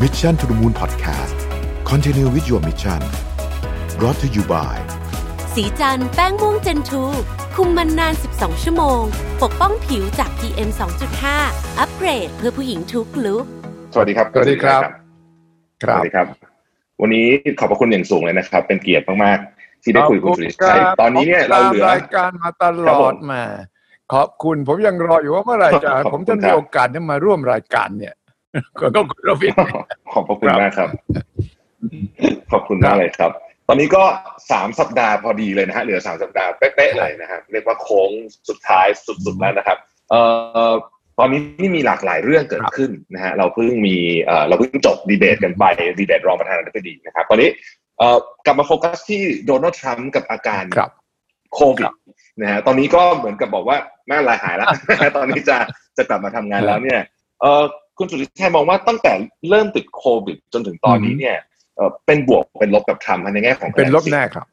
Mission to the Moon Podcast Continue with your mission brought to you by สีจันแป้งม่วงเจนทูคุมมันนาน 12 ชั่วโมง ปกป้องผิวจาก PM 2.5 อัปเกรดเพื่อผู้หญิงทุกลุกสวัสดีครับ สวัสดีครับสวัสดีครับ วันนี้ขอบพระคุณอย่างสูงเลยนะครับ เป็นเกียรติมากๆ ที่ได้คุยกับคุณสุริชัยตอนนี้เนี่ยเราเหลือรายการมาตลครับอผดมมา ขอบคุณผมยังรออยู่ว่าเมื่อไหร่จะขอบคุณผมจะคมีรับโอกาสได้มาร่วมรายการเนี่ย ก็ต้องคุณรวิทย์ขอบพระคุณครับมากครับ ขอบคุณมากเลยครับ ตอนนี้ก็สามสัปดาห์พอดีเลยนะฮะเหลือสามสัปดาห์เป๊ะๆเลยนะครับเรียกว่าโค้งสุดท้ายสุดๆแล้วนะครับ เอ่อตอนนี้นี่มีหลากหลายเรื่องเกิดขึ้นนะฮะเราเพิ่งมีเอ่อเราเพิ่งจบดีเบตกันไปดีเบตรองประธานาธิบดีนะครับตอนนี้เอ่อกลับมาโฟกัสที่โดนัลด์ทรัมป์กับอาการครับโควิดนะฮะตอนนี้ก็เหมือนกับบอกว่าแม่ลายหายแล้วตอนนี้จะจะกลับมาทำงานแล้วเนี่ยเออ คุณสุริชัยมองว่าตั้งแต่เริ่มติดโควิด จนถึงตอนนี้เนี่ยเอ่อเป็นบวกเป็นลบกับทรัมป์ในแง่ของเป็นลบแน่ครับ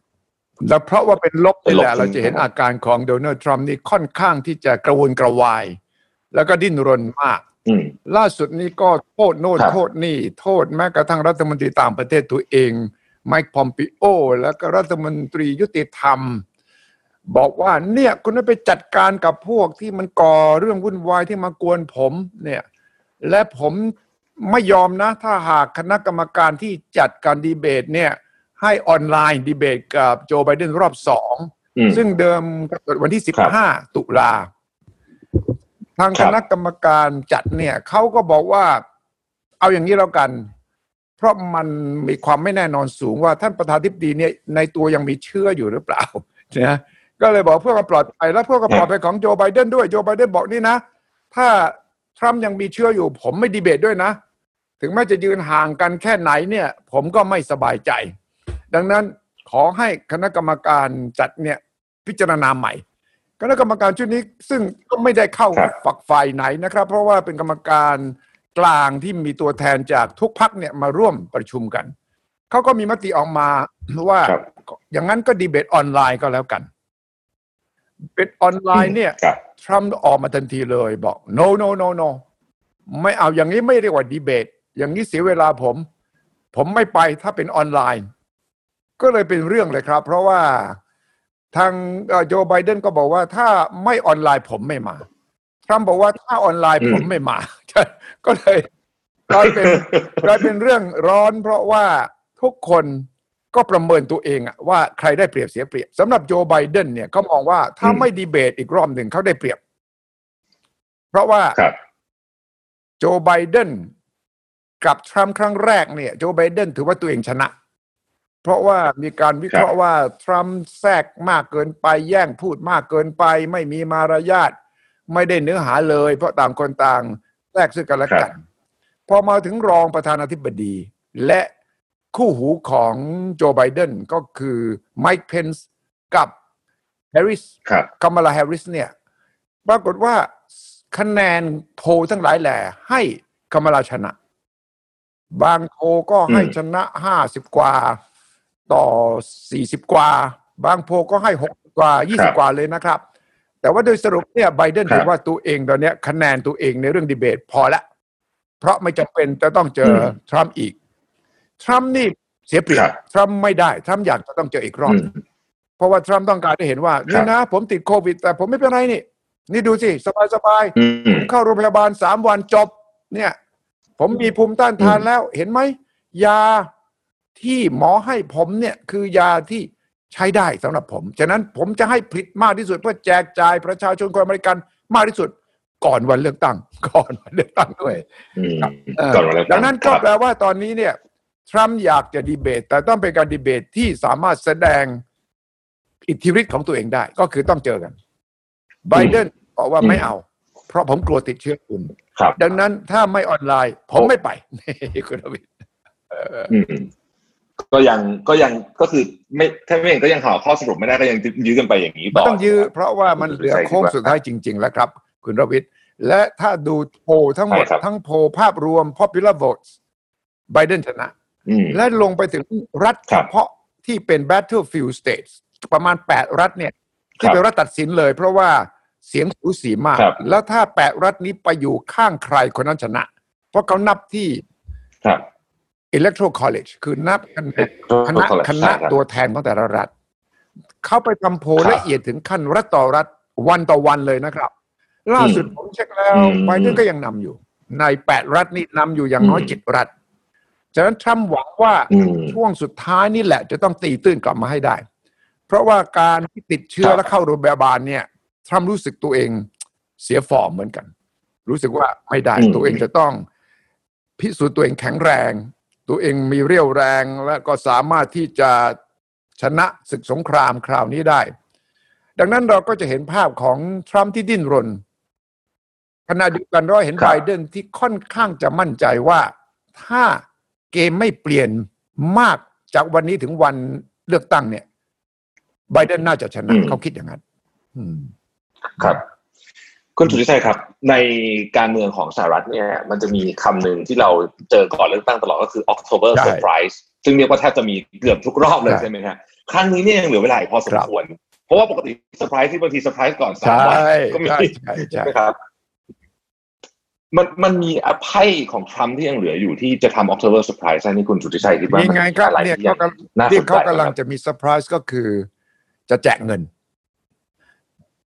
แล้วเพราะว่าเป็นลบเป็นนี่ลบแหละเราจะเห็นอาการของโดนัลด์ทรัมป์นี่ค่อนข้างที่จะกระวนกระวาย แล้วก็ดิ้นรนมากอืมล่าสุดนี้ก็โทษโน่นครับโทษนี่ โทษแม้กระทั่งรัฐมนตรีต่างประเทศตัวเองไมค์พอมปิโอ แล้วก็รัฐมนตรียุติธรรม บอกว่าเนี่ยคุณต้องไปจัดการกับพวกที่มันก่อเรื่องวุ่นวายที่มากวนผม เนี่ย และผมไม่ยอมนะ ถ้าหากคณะกรรมการที่จัดการดีเบตเนี่ยให้ออนไลน์ดีเบตกับโจไบเดนรอบสองอืมซึ่งเดิมกำหนดวันที่ครับ15 ตุลา ทางครัคบณะกรรมการจัดเนี่ยเขาก็บอกว่าเอาอย่างนี้แล้วกัน เพราะมันมีความไม่แน่นอนสูงว่าท่านประธานทิบดีเนี่ยในตัวยังมีเชื้ออยู่หรือเปล่านะก็เลยบอกเพื่อความปลอดภัยและเพื่อความปลอดภัยของโจไบเดนด้วยโจไบเดนบอกนี่นะ ถ้า ทรัมป์ยังมีเชื้ออยู่ ผมไม่ดีเบตด้วยนะ ถึงแม้จะยืนห่างกันแค่ไหนเนี่ย ผมก็ไม่สบายใจ ดังนั้นขอให้คณะกรรมการจัดเนี่ยพิจารณาใหม่ คณะกรรมการชุดนี้ซึ่งก็ไม่ได้เข้าครับฝักฝ่ายไหนนะครับ เพราะว่าเป็นกรรมการกลางที่มีตัวแทนจากทุกพักเนี่ยมาร่วมประชุมกันเขาก็มีมติออกมาว่าครับอย่างนั้นก็ดีเบตออนไลน์ก็แล้วกันเป็นออนไลน์เนี่ยครับทรัมป์ออกมาทันทีเลยบอก no no no no ไม่เอาอย่างนี้ไม่เรียกว่าดีเบต อย่างนี้เสียเวลาผม ผมไม่ไปถ้าเป็นออนไลน์ ก็เลยเป็นเรื่องเลยครับ เพราะว่าทางเอ่อโจไบเดนก็บอกว่าถ้าไม่ออนไลน์ผมไม่มา ทรัมป์บอกว่าถ้าออนไลน์อืมผมไม่มา ก็เลยกลายเป็นกลายเป็นเรื่องร้อน เพราะว่าทุกคน ก็ประเมินตัวเองอะว่าใครได้เปรียบเสียเปรียบสำหรับโจไบเดนเนี่ยเขามองว่าถ้าอืมไม่ดีเบตอีกรอบหนึ่งเขาได้เปรียบ เพราะว่าครับโจไบเดนกับทรัมป์ครั้งแรกเนี่ย โจไบเดนถือว่าตัวเองชนะ เพราะว่ามีการวิเคราะห์ว่าทรัมป์แทรกมากเกินไปแย่งพูดมากเกินไป ไม่มีมารยาทไม่ได้เนื้อหาเลย เพราะต่างคนต่างแทรกซึ่งกันและกัน พอมาถึงรองประธานาธิบดี และ คู่หูของโจไบเดนก็คือไมค์เพนส์กับแฮร์ริสครับคามาลาแฮร์ริสเนี่ยปรากฏว่าคะแนนโพลทั้งหลายแหล่ให้คามาลาชนะ บางโพลก็ให้อืมชนะห้าสิบกว่า ต่อสี่สิบกว่า บางโพลก็ให้หกกว่ายี่สิบกว่าเลยนะครับ แต่ว่าโดยสรุปเนี่ยไบเดนครับถือว่าตัวเองตอนเนี้ยคะแนนตัวเองในเรื่องดีเบต พอละ เพราะไม่จำเป็นจะต้องเจออทรัมป์อีก ทรัมป์นี่เสียเปรียครับบทรัมป์ไม่ได้ทรัมป์อยากจะต้องเจออีกรอบอืมเพราะว่าทรัมป์ต้องการให้เห็นว่านี่นะ ผมติดโควิด แต่ผมไม่เป็นไรนี่ นี่ดูสิสบายสบายๆอืมเข้าโรงพยาบาลสามวันจบ เนี่ย ผมมีภูมิต้านทานอืมแล้วเห็นไหมยาที่หมอให้ผมเนี่ย คือยาที่ใช้ได้สำหรับผม ฉะนั้นผมจะให้ผลิตมากที่สุด เพื่อแจกจ่ายประชาชนคนอเมริกันมากที่สุด ก่อนวันเลือกตั้ง ก่อนวันเลือกตั้งด้วยอืมเออก่อนวันเลือกดังนั้นก็ครับแปลว่าตอนนี้เนี่ย ทรัมป์อยากจะดีเบต แต่ต้องเป็นการดีเบตที่สามารถแสดงอิทธิฤทธิ์ของตัวเองได้ ก็คือต้องเจอกันไบเดนบอกว่าไม่เอา เพราะผมกลัวติดเชื้อคุณครับดังนั้นถ้าไม่ออนไลน์ ผมไม่ไปนี่คุณอวิทย์อืมก็ยังก็ยังก็คือไม่ถ้าไม่เองก็ยังหาข้อสรุปไม่ได้ก็ยังยื้อกันไปอย่างนี้มันต่อต้องยื้อเพราะว่ามันเหลือโค้งสุดท้ายจริง ๆ แล้วครับ คุณรวิทย์และถ้าดูโพลทั้งหมดใช่ครับทั้งโพลภาพรวม popular votes ไบเดนชนะอืม และลงไปถึงรัฐครัเฉบพาะที่เป็น battlefield states ประมาณ 8 รัฐเนี่ยที่ครับเป็นรัฐตัดสินเลย เพราะว่าเสียงสูสีมากครับแล้วถ้า8รัฐนี้ไปอยู่ข้างใครคนนั้นชนะ เพราะเขานับที่ครับ electoral college คือนับคะแนนคณะ College คณะใช่ครับตัวแทนของแต่ละรัฐ เข้าไปทำโพลครับละเอียดถึงขั้นรัฐต่อรัฐวันต่อวันเลยนะครับ ล่าสุดผมเช็คแล้วอืมไบเดนก็ยังนำอยู่ ในแปดรัฐนี่นำอยู่อย่างน้อยอืมเจ็ดรัฐ ฉะนั้นทรัมป์หวังว่าอืมช่วงสุดท้ายนี่แหละ จะต้องตีตื้นกลับมาให้ได้ เพราะว่าการที่ติดเชื้อครับและเข้าโรงพยาบาลเนี่ยทรัมป์รู้สึกตัวเองเสียฟอร์มเหมือนกัน รู้สึกว่าไม่ได้อืมตัวเองจะต้อง พิสูจน์ตัวเองแข็งแรง ตัวเองมีเรี่ยวแรงและก็สามารถที่จะชนะศึกสงครามคราวนี้ได้ ดังนั้นเราก็จะเห็นภาพของทรัมป์ที่ดิ้นรนขณะเดียวกันเราเห็นครับไบเดนที่ค่อนข้างจะมั่นใจว่าถ้า เกมไม่เปลี่ยนมากจากวันนี้ถึงวันเลือกตั้งเนี่ยไบเดนน่าจะชนะอืมเขาคิดอย่างนั้นอืมครับคุณสุทธิชัยครับ ในการเมืองของสหรัฐเนี่ย มันจะมีคำหนึ่งที่เราเจอก่อนเลือกตั้งตลอดก็คือ October ใช่ Surprise ซึ่งเรียกว่าแทบจะมีเกือบทุกรอบเลยใช่ใช่ไหมครับครั้งนี้เนี่ยยังเหลือเวลาอีกพอสมควร เพราะว่าปกติเซอร์ไพรส์ที่บางทีเซอร์ไพรส์ก่อนสามใช่วันก็มีใช่ใช่ใช่ใช่ไหมครับ มันมันมีอภัยของทรัมป์ที่ยังเหลืออยู่ที่จะทำ October Surprise ให้นี่คุณสุทธิชัยคิดว่านี่มันไงครับอะไรเนี่ยที่ยัเขางกำน่าสที่นใจเขากำลังครับจะมีเซอร์ไพรส์ก็คือ จะแจกเงิน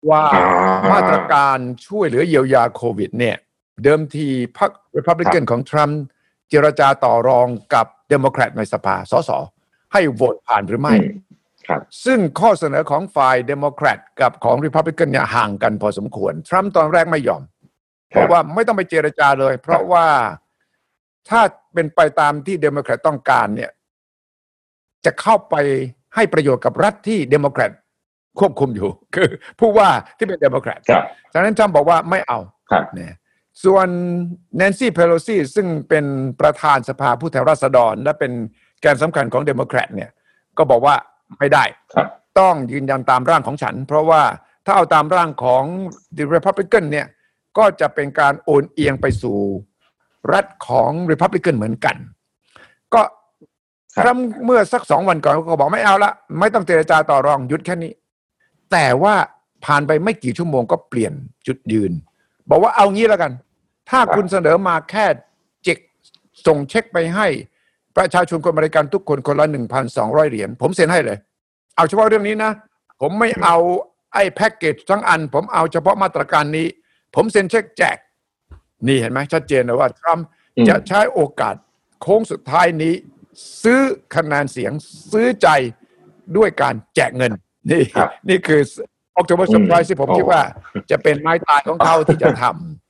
ว่าอ่ามาตรการช่วยเหลือเยียวยาโควิด เนี่ย เดิมทีพรรครีพับลิกันของทรัมป์เจรจาต่อรองกับเดโมแครตในสภาสสให้โหวตผ่านหรือไม่อืมครับซึ่งข้อเสนอของฝ่ายเดโมแครตกับของรีพับลิกันเนี่ยห่างกันพอสมควร ทรัมป์ตอนแรกไม่ยอม เพราะว่าไม่ต้องไปเจรจาเลย เพราะว่าถ้าเป็นไปตามที่เดโมแครตต้องการเนี่ย จะเข้าไปให้ประโยชน์กับรัฐที่เดโมแครตควบคุมอยู่ คือผู้ว่าที่เป็นเดโมแครตครับฉะนั้นทรัมป์บอกว่าไม่เอาครับเนี่ยส่วนแนนซี่เพโลซีซึ่งเป็นประธานสภาผู้แทนราษฎร และเป็นแกนสำคัญของเดโมแครตเนี่ย ก็บอกว่าไม่ได้ครับต้องยืนยันตามร่างของฉัน เพราะว่าถ้าเอาตามร่างของ The Republican เนี่ย ก็จะเป็นการโอนเอียงไปสู่รัฐของ Republican เหมือนกัน ก็ครับทรัมป์เมื่อสักสองวันก่อนก็บอกไม่เอาละไม่ต้องเจรจาต่อรองหยุดแค่นี้ แต่ว่าผ่านไปไม่กี่ชั่วโมงก็เปลี่ยนจุดยืน บอกว่าเอางี้แล้วกัน ถ้าคุณเสนอมาแค่เจ็กส่งเช็คไปให้ประชาชนคนบริการทุกคนคนละหนึ่งพันสองร้อยเหรียญผมเซ็นให้เลย เอาเฉพาะเรื่องนี้นะ ผมไม่เอาไอ้แพ็กเกจทั้งอัน ผมเอาเฉพาะมาตรการนี้ ผมเซ็นเช็คแจก นี่เห็นไหมชัดเจนเลยว่าทรัมป์อืมจะใช้โอกาสโค้งสุดท้ายนี้ ซื้อคะแนนเสียงซื้อใจด้วยการแจกเงิน นี่ครับนี่คือ October อืม Surprise ที่ผมโอ้คิดว่า จะเป็นไม้ตายของเขาที่จะท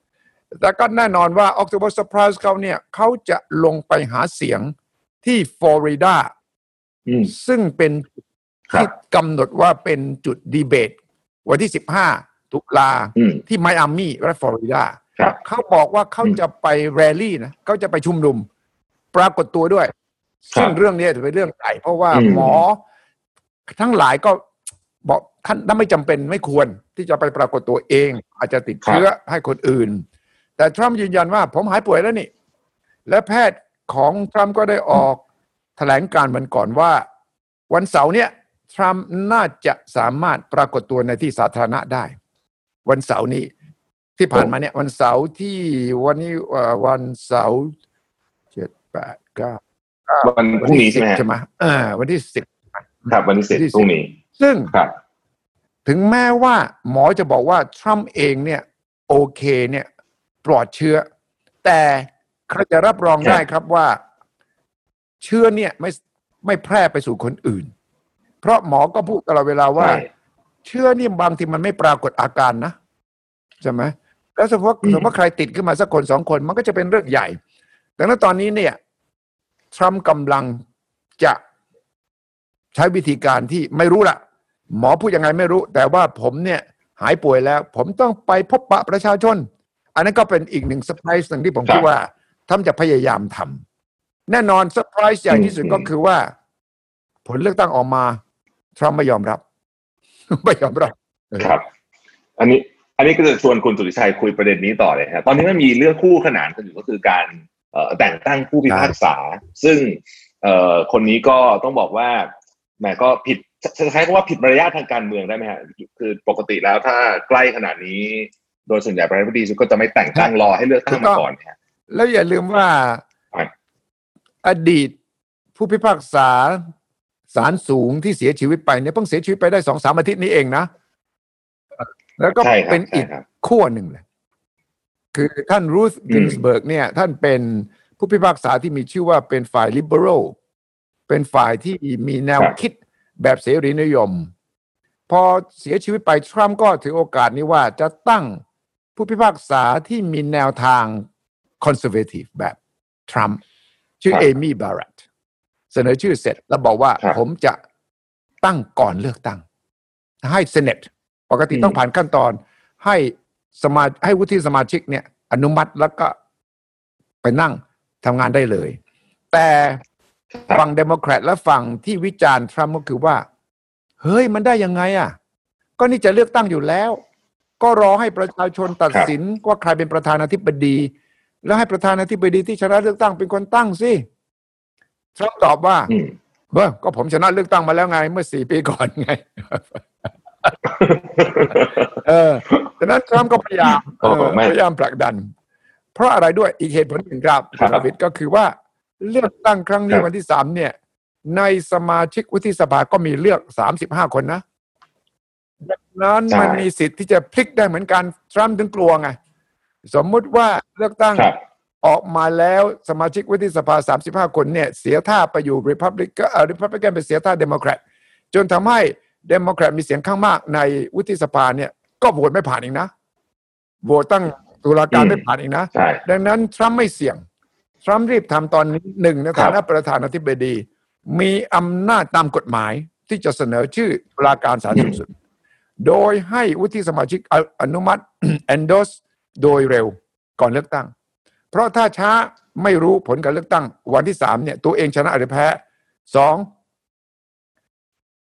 ำแล้วก็แน่นอนว่า October Surprise เขาเนี่ยเขาจะลงไปหาเสียงที่ฟลอริดาอืมซึ่งเป็นครับที่กำหนดว่าเป็นจุดดีเบต วันที่15 ตุลาอืมที่ไมอามีรัฐฟลอริดาครับเขาบอกว่าเขาอืมจะไปแรลลี่นะเขาจะไปชุมนุม ปรากฏตัวด้วยครับซึ่งเรื่องนี้ถือเป็นเรื่องใหญ่เพราะว่าอืมหมอ ทั้งหลายก็บอกท่านถ้าไม่จำเป็นไม่ควรที่จะไปปรากฏตัวเอง อาจจะติดเชื้อให้คนอื่น แต่ทรัมป์ยืนยันว่า ผมหายป่วยแล้วนี่ และแพทย์ของทรัมป์ก็ได้ออกแถลงการณ์วันก่อนว่า วันเสาร์เนี่ยทรัมป์น่าจะสามารถปรากฏตัวในที่สาธารณะได้ วันเสาร์นี้ ที่ผ่านมาเนี่ยวันเสาร์ที่วันนี้เอ่อวันเสาร์เจ็ดแปดเก้าวันพรุ่งนี้ใช่ไหมฮะใช่ไหมเออวันที่สิบครับวันที่สิบวันที่10พรุ่งนี้ ซึ่งครับ ถึงแม้ว่าหมอจะบอกว่าทรัมป์เองเนี่ย โอเคเนี่ย ปลอดเชื้อ แต่ใครจะรับรองได้ครับว่า เชื้อเนี่ยไม่ไม่แพร่ไปสู่คนอื่น เพราะหมอก็พูดตลอดเวลาว่าใช่ เชื้อนี่บางทีมันไม่ปรากฏอาการนะใช่ไหมแล้วสมมติว่าอืมสมมติว่าใครติดขึ้นมาสักคนสองคนมันก็จะเป็นเรื่องใหญ่ ดังนั้นตอนนี้เนี่ยทรัมป์กำลังจะใช้วิธีการที่ไม่รู้ละหมอพูดยังไงไม่รู้ แต่ว่าผมเนี่ยหายป่วยแล้ว ผมต้องไปพบปะประชาชน อันนั้นก็เป็นอีกหนึ่งเซอร์ไพรส์หนึ่งที่ผมครับคิดว่าทรัมป์จะพยายามทำแน่นอนเซอร์ไพรส์ใหญ่ที่สุดอืมก็คือว่า ผลเลือกตั้งออกมา ทรัมป์ไม่ยอมรับ ไม่ยอมรับครับ อันนี้ อันนี้ก็จะชวนคุณสุริชัยคุยประเด็นนี้ต่อเลยครับตอนนี้มันมีเรื่องคู่ขนานกันอยู่ก็คือการเอ่อแต่งตั้งผู้พิพากษา ซึ่งเอ่อคนนี้ก็ต้องบอกว่าแหมก็ผิดจะใช้คำว่าผิดมารยาททางการเมืองได้ไหมฮะคือปกติแล้วถ้าใกล้ขนาดนี้ โดยส่วนใหญ่ประธานาธิบดีก็จะไม่แต่งตั้งรอให้เลือกตั้งมาก่อนนะฮะแล้วอย่าลืมว่าครับอดีตผู้พิพากษา ศาลสูงที่เสียชีวิตไปเนี่ยเพิ่งเสียชีวิตไปได้สองสามอาทิตย์นี้เองนะ แล้วก็ใช่ครับเป็นอีกใช่ครับขั้วหนึ่งเลย คือท่านรูธอืมกินสเบิร์กเนี่ย ท่านเป็นผู้พิพากษาที่มีชื่อว่าเป็นฝ่าย liberal เป็นฝ่ายที่มีแนวคิดแบบเสรีนิยม พอเสียชีวิตไปทรัมป์ก็ถือโอกาสนี้ว่าจะตั้งผู้พิพากษาที่มีแนวทางconservative แบบทรัมป์ชื่อครับเอมี่บารัต เสนอชื่อเสร็จแล้วบอกว่าครับผมจะตั้งก่อนเลือกตั้ง ให้ Senate ปกติอืมต้องผ่านขั้นตอน ให้สมาให้วุฒิสมาชิกเนี่ย อนุมัติแล้วก็ไปนั่งทำงานได้เลย แต่ฝั่งเดโมแครตและฝั่งที่วิจารณ์ทรัมป์ก็คือว่า เฮ้ยมันได้ยังไงอะ ก็นี่จะเลือกตั้งอยู่แล้ว ก็รอให้ประชาชนตัดสินว่าใครเป็นประธานาธิบดี แล้วให้ประธานาธิบดีที่ชนะเลือกตั้งเป็นคนตั้งสิ ทรัมป์ตอบว่าอืมเออก็ผมชนะเลือกตั้งมาแล้วไง เมื่อสี่ปีก่อนไง เออดังนั้นทรัมป์ก็พยายามโอ้โหเออไม่พยายามผลักดัน เพราะอะไรด้วยอีกเหตุผลหนึ่งครับครับณวิทย์ก็คือว่าเลือกตั้งครั้งนี้ครับวันที่สามเนี่ย ในสมาชิกวุฒิสภาก็มีเลือกสามสิบห้าคนนะดังนั้นใช่มันมีสิทธิ์ที่จะพลิกได้เหมือนกันทรัมป์ถึงกลัวไง สมมุติว่าเลือกตั้งครับ ออกมาแล้วสมาชิกวุฒิสภา 35 คนเนี่ยเสียท่าไปอยู่รีพับลิกเอ่อรีพับลิกันไปเสียท่าเดโมแครตจนทำให้เดโมแครตมีเสียงข้างมากในวุฒิสภาเนี่ยก็โหวตไม่ผ่านอีกนะโหวตตั้งตุลาการอืมไม่ผ่านอีกนะใช่ดังนั้นทรัมป์ไม่เสี่ยง ทรัมป์รีบทำตอนนี้หนึ่งในครัฐาบนะประธานาธิบดี มีอำนาจตามกฎหมายที่จะเสนอชื่อตุลาการศาลสูงสุด โดยให้วุฒิสมาชิกออนุมัติ endorse โดยเร็วก่อนเลือกตั้ง เพราะถ้าช้าไม่รู้ผลการเลือกตั้ง วันที่สามเนี่ย ตัวเองชนะหรือแพ้สอง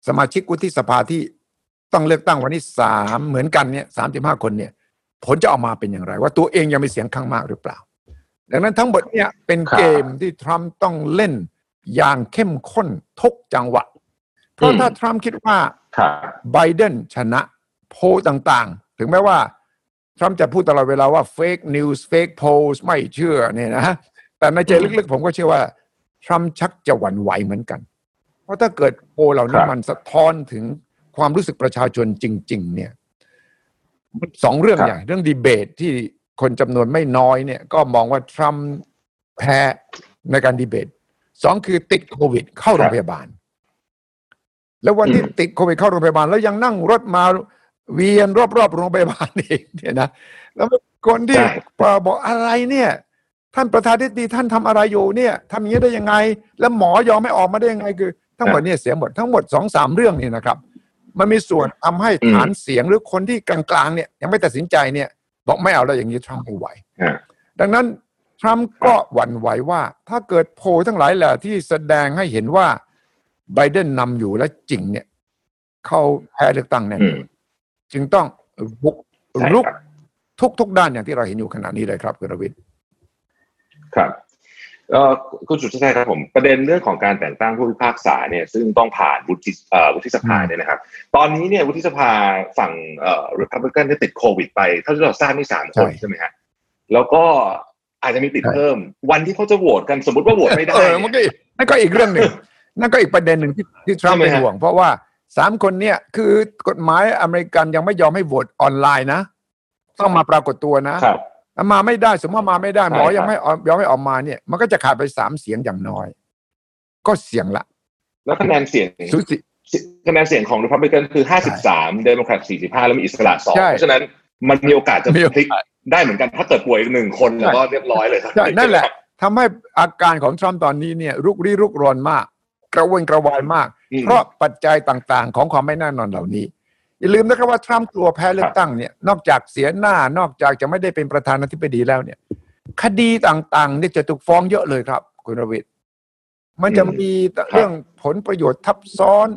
สมาชิกวุฒิสภาที่ต้องเลือกตั้งวันที่สามเหมือนกันเนี่ยสามสิบห้าคนเนี่ย ผลจะออกมาเป็นอย่างไร ว่าตัวเองยังมีเสียงข้างมากหรือเปล่า ดังนั้นทั้งหมดเนี่ยเป็นครับเกมที่ทรัมป์ต้องเล่นอย่างเข้มข้นทุกจังหวะ เพราะอืมถ้าทรัมป์คิดว่าครับไบเดนชนะโพลต่างๆ ถึงแม้ว่า ทรัมป์จะพูดตลอดเวลาว่า fake news fake polls ไม่เชื่อเนี่ยนะแต่ในใจลึกๆ ผมก็เชื่อว่าทรัมป์ชักจะหวั่นไหวเหมือนกัน เพราะถ้าเกิดโพลเหล่านี้ครับมันสะท้อนถึงความรู้สึกประชาชนจริง ๆ เนี่ยมันสองเรื่องใหญ่เรื่องดีเบตที่คนจำนวนไม่น้อยเนี่ย ก็มองว่าทรัมป์แพ้ในการดีเบตสองคือติดโควิด เข้าโรงพยาบาล แล้ววันที่อืมติดโควิดเข้าโรงพยาบาล แล้วยังนั่งรถมา เวียนรอบๆโรงพยาบาลเองเนี่ยนะแล้วคนที่ใช่บอกอะไรเนี่ย ท่านประธานธิบดีท่านทำอะไรอยู่เนี่ยทำอย่างนี้ได้ยังไง แล้วหมอยอมไม่ออกมาได้ยังไงคือ ทั้งหมดเนี่ยเสียหมดทั้งหมดสองสามเรื่องนี่นะครับ มันมีส่วนทำให้อืมฐานเสียงหรือคนที่กลางๆเนี่ยยังไม่ตัดสินใจเนี่ย บอกไม่เอาแล้วอย่างนี้ทรัมป์ไม่ไหวอ่าดังนั้นทรัมป์ก็หวั่นไหวว่า ถ้าเกิดโพลทั้งหลายแหละที่แสดงให้เห็นว่าไบเดนนำอยู่และจริงเนี่ย เขาแพ้เลือกตั้งแน่อืม จึงต้องบุกใช่รุกครับทุกทุกด้านอย่างที่เราเห็นอยู่ขณะนี้เลยครับคุณรวิทย์ครับเอ่อคุณสุทธิชัยครับผมประเด็นเรื่องของการแต่งตั้งผู้พิพากษาเนี่ยซึ่งต้องผ่านวุฒิเอ่อวุฒิสภาเนี่ยนะครับ ตอนนี้เนี่ยวุฒิสภาฝั่งเอ่อริพับลิกันได้ติดโควิดไปเท่าที่เราทราบมีสามคนใช่ไหมฮะแล้วก็อาจจะมีติดเพิ่ม วันที่เขาจะโหวตกันสมมติว่าโหวตไม่ได้เออมันก็อีกนั่นก็อีกเรื่องหนึ่งนั่นก็อีกประเด็นหนึ่งที่ที่ทรัมป์ใช่ไหมเป็นฮะห่วง เพราะว่า สามคนเนี่ยคือกฎหมายอเมริกันยังไม่ยอมให้โหวตออนไลน์นะ ต้องมาปรากฏตัวนะครับถ้ามาไม่ได้สมมติว่ามาไม่ได้หมอใช่ครับยังไม่ออกยอมให้ออกมาเนี่ย มันก็จะขาดไปสามเสียงอย่างน้อย ก็เสียงละ แล้วคะแนนเสียงสุสิคะแนนเสียงของริพับลิกันคือ53เดโมแครต45แล้วมีอิสระสองใช่เพราะฉะนั้นมันมีโอกาสจะมีโอกาสพลิกได้เหมือนกันถ้าเกิดป่วยอีกหนึ่งคนแล้วก็เรียบร้อยเลยครับใช่นั่นแหละทำให้อาการของทรัมป์ตอนนี้เนี่ยลุกลี้ลุกลนมาก กระวนกระวายมากอืม เพราะปัจจัยต่างๆ ของความไม่แน่นอนเหล่านี้ อย่าลืมนะครับว่าทรัมป์กลัวแพ้เลือกตั้งเนี่ยนอกจากเสียหน้านอกจากจะไม่ได้เป็นประธานาธิบดีแล้วเนี่ย คดีต่างๆเนี่ยจะถูกฟ้องเยอะเลยครับ คุณรวิทย์มันจะมีเรื่องผลประโยชน์ทับซ้อน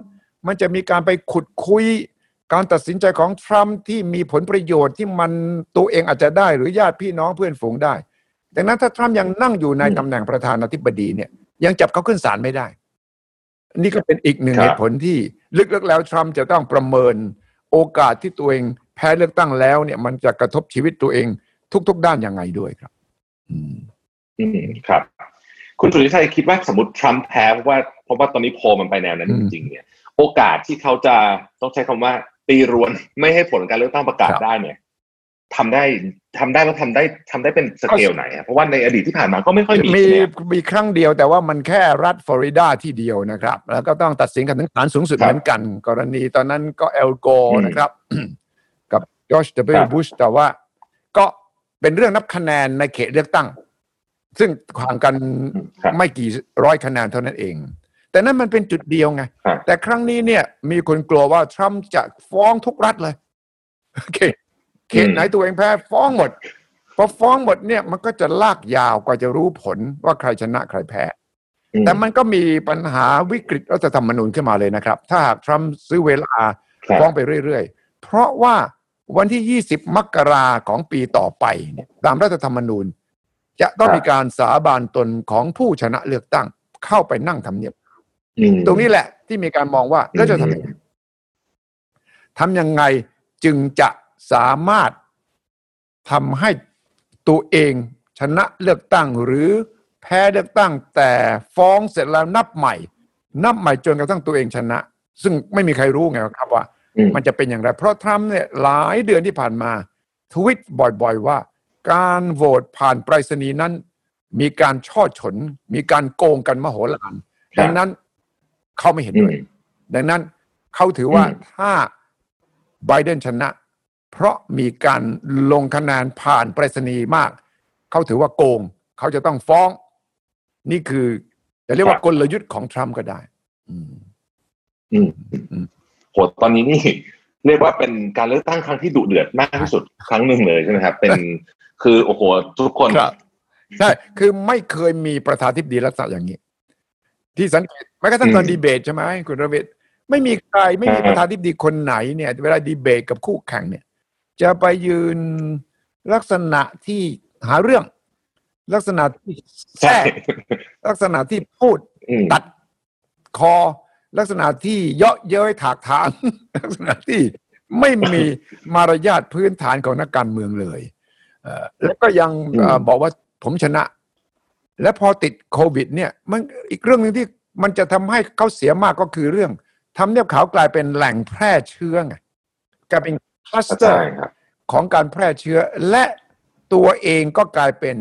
มันจะมีการไปขุดคุยการตัดสินใจของทรัมป์ที่มีผลประโยชน์ที่มันตัวเองอาจจะได้หรือญาติพี่น้องเพื่อนฝูงได้ ดังนั้นถ้าทรัมป์ยังนั่งอยู่ในอืมตำแหน่งประธานาธิบดีเนี่ย ยังจับเขาขึ้นศาลไม่ได้ นี่ก็เป็นอีกหนึ่งครับเหตุผลที่ลึกๆแล้วทรัมป์จะต้องประเมินโอกาสที่ตัวเองแพ้เลือกตั้งแล้วเนี่ยมันจะกระทบชีวิตตัวเองทุก ๆ ด้านยังไงด้วยครับ อืมอืมครับ คุณสุริชัยคิดว่าสมมติทรัมป์แพ้เพราะว่าเพราะว่าตอนนี้โพลมันไปแนวนั้นอืจมริงๆเนี่ย โอกาสที่เขาจะต้องใช้คำว่าตีรวนไม่ให้ผลการเลือกตั้งประกาศครับได้เนี่ย ทำได้ทำได้แล้วทำได้ทำได้เป็นสเกลไหนอะเพราะว่าในอดีตที่ผ่านมาก็ไม่ค่อยมีมีใช่ไหมมีครั้งเดียวแต่ว่ามันแค่รัฐฟลอริดาที่เดียวนะครับ แล้วก็ต้องตัดสินกันถึงศาลสูงสุดครับเหมือนกัน กรณีตอนนั้นก็เอลโกอืมนะครับ กับจอร์จครั W บบุชแต่ว่าก็เป็นเรื่องนับคะแนนในเขตเลือกตั้ง ซึ่งห่างกันครับไม่กี่ร้อยคะแนนเท่านั้นเอง แต่นั่นมันเป็นจุดเดียวไงครับแต่ครั้งนี้เนี่ย มีคนกลัวว่าทรัมป์จะฟ้องทุกรัฐเลยเขต เขตไหนตัวเองแพ้ฟ้องหมดพอฟ้องหมดเนี่ยมันก็จะลากยาวกว่าจะรู้ผลว่าใครชนะใครแพ้อืมแต่มันก็มีปัญหาวิกฤตรัฐธรรมนูญขึ้นมาเลยนะครับ ถ้าหากทรัมป์ซื้อเวลาครับฟ้องไปเรื่อยๆ เพราะว่าวันที่ 20 มกราของปีต่อไปเนี่ยตามรัฐธรรมนูญ จะต้องมีการสาบานตนของผู้ชนะเลือกตั้งเข้าไปนั่งทำเนียบอืมตรงนี้แหละที่มีการมองว่าแล้วจะทำยังไงทำยังไงจึงจะ สามารถทำให้ตัวเองชนะเลือกตั้งหรือแพ้เลือกตั้งแต่ฟ้องเสร็จแล้วนับใหม่ นับใหม่จนกระทั่งตัวเองชนะ ซึ่งไม่มีใครรู้ไงครับว่าอืมมันจะเป็นอย่างไร เพราะทรัมป์เนี่ยหลายเดือนที่ผ่านมา ทวิตบ่อยๆว่า การโหวตผ่านไปรษณีย์นั้น มีการช่อฉน มีการโกงกันมโหฬารครับดังนั้นเขาไม่เห็นอืด้มวย ดังนั้นเขาถือว่าอืมถ้าไบเดนชนะ เพราะมีการลงคะแนนผ่านไปรษณีย์มาก เขาถือว่าโกง เขาจะต้องฟ้อง นี่คือจะเรียกว่ากลยุทธ์ของทรัมป์ก็ได้อืมอืม อืมโหตอนนี้นี่ เรียกว่าเป็นการเลือกตั้งครั้งที่ดุเดือดมากที่สุดครั้งหนึ่งเลยใช่ไหมครับ เป็นคือโอ้โหทุกคนครับใช่คือไม่เคยมีประธานทิบดีลักษณะอย่างนี้ ที่สังเกตแม้กระทั่งตอนอืมดีเบตใช่ไหมคุณระเวทไม่มีใครไม่มีอ่าประธานทิบดีคนไหนเนี่ย เวลาดีเบตกับคู่แข่งเนี่ย จะไปยืนลักษณะที่หาเรื่อง ลักษณะที่แทรใช่กลักษณะที่พูดอืมตัดคอ ลักษณะที่เยาะเย้ยถากถางลักษณะที่ไม่มีมารยาทพื้นฐานของนักการเมืองเลยเอ่อแล้วก็ยังเอ่ออืมบอกว่าผมชนะ และพอติดโควิด เนี่ย มันอีกเรื่องหนึ่งที่มันจะทำให้เขาเสียมากก็คือเรื่องทำเนียบขาวกลายเป็นแหล่งแพร่เชื้อไงกลายเป็น คลัสเตอใช่ครับของการแพร่เชื้อ และตัวเองก็กลายเป็น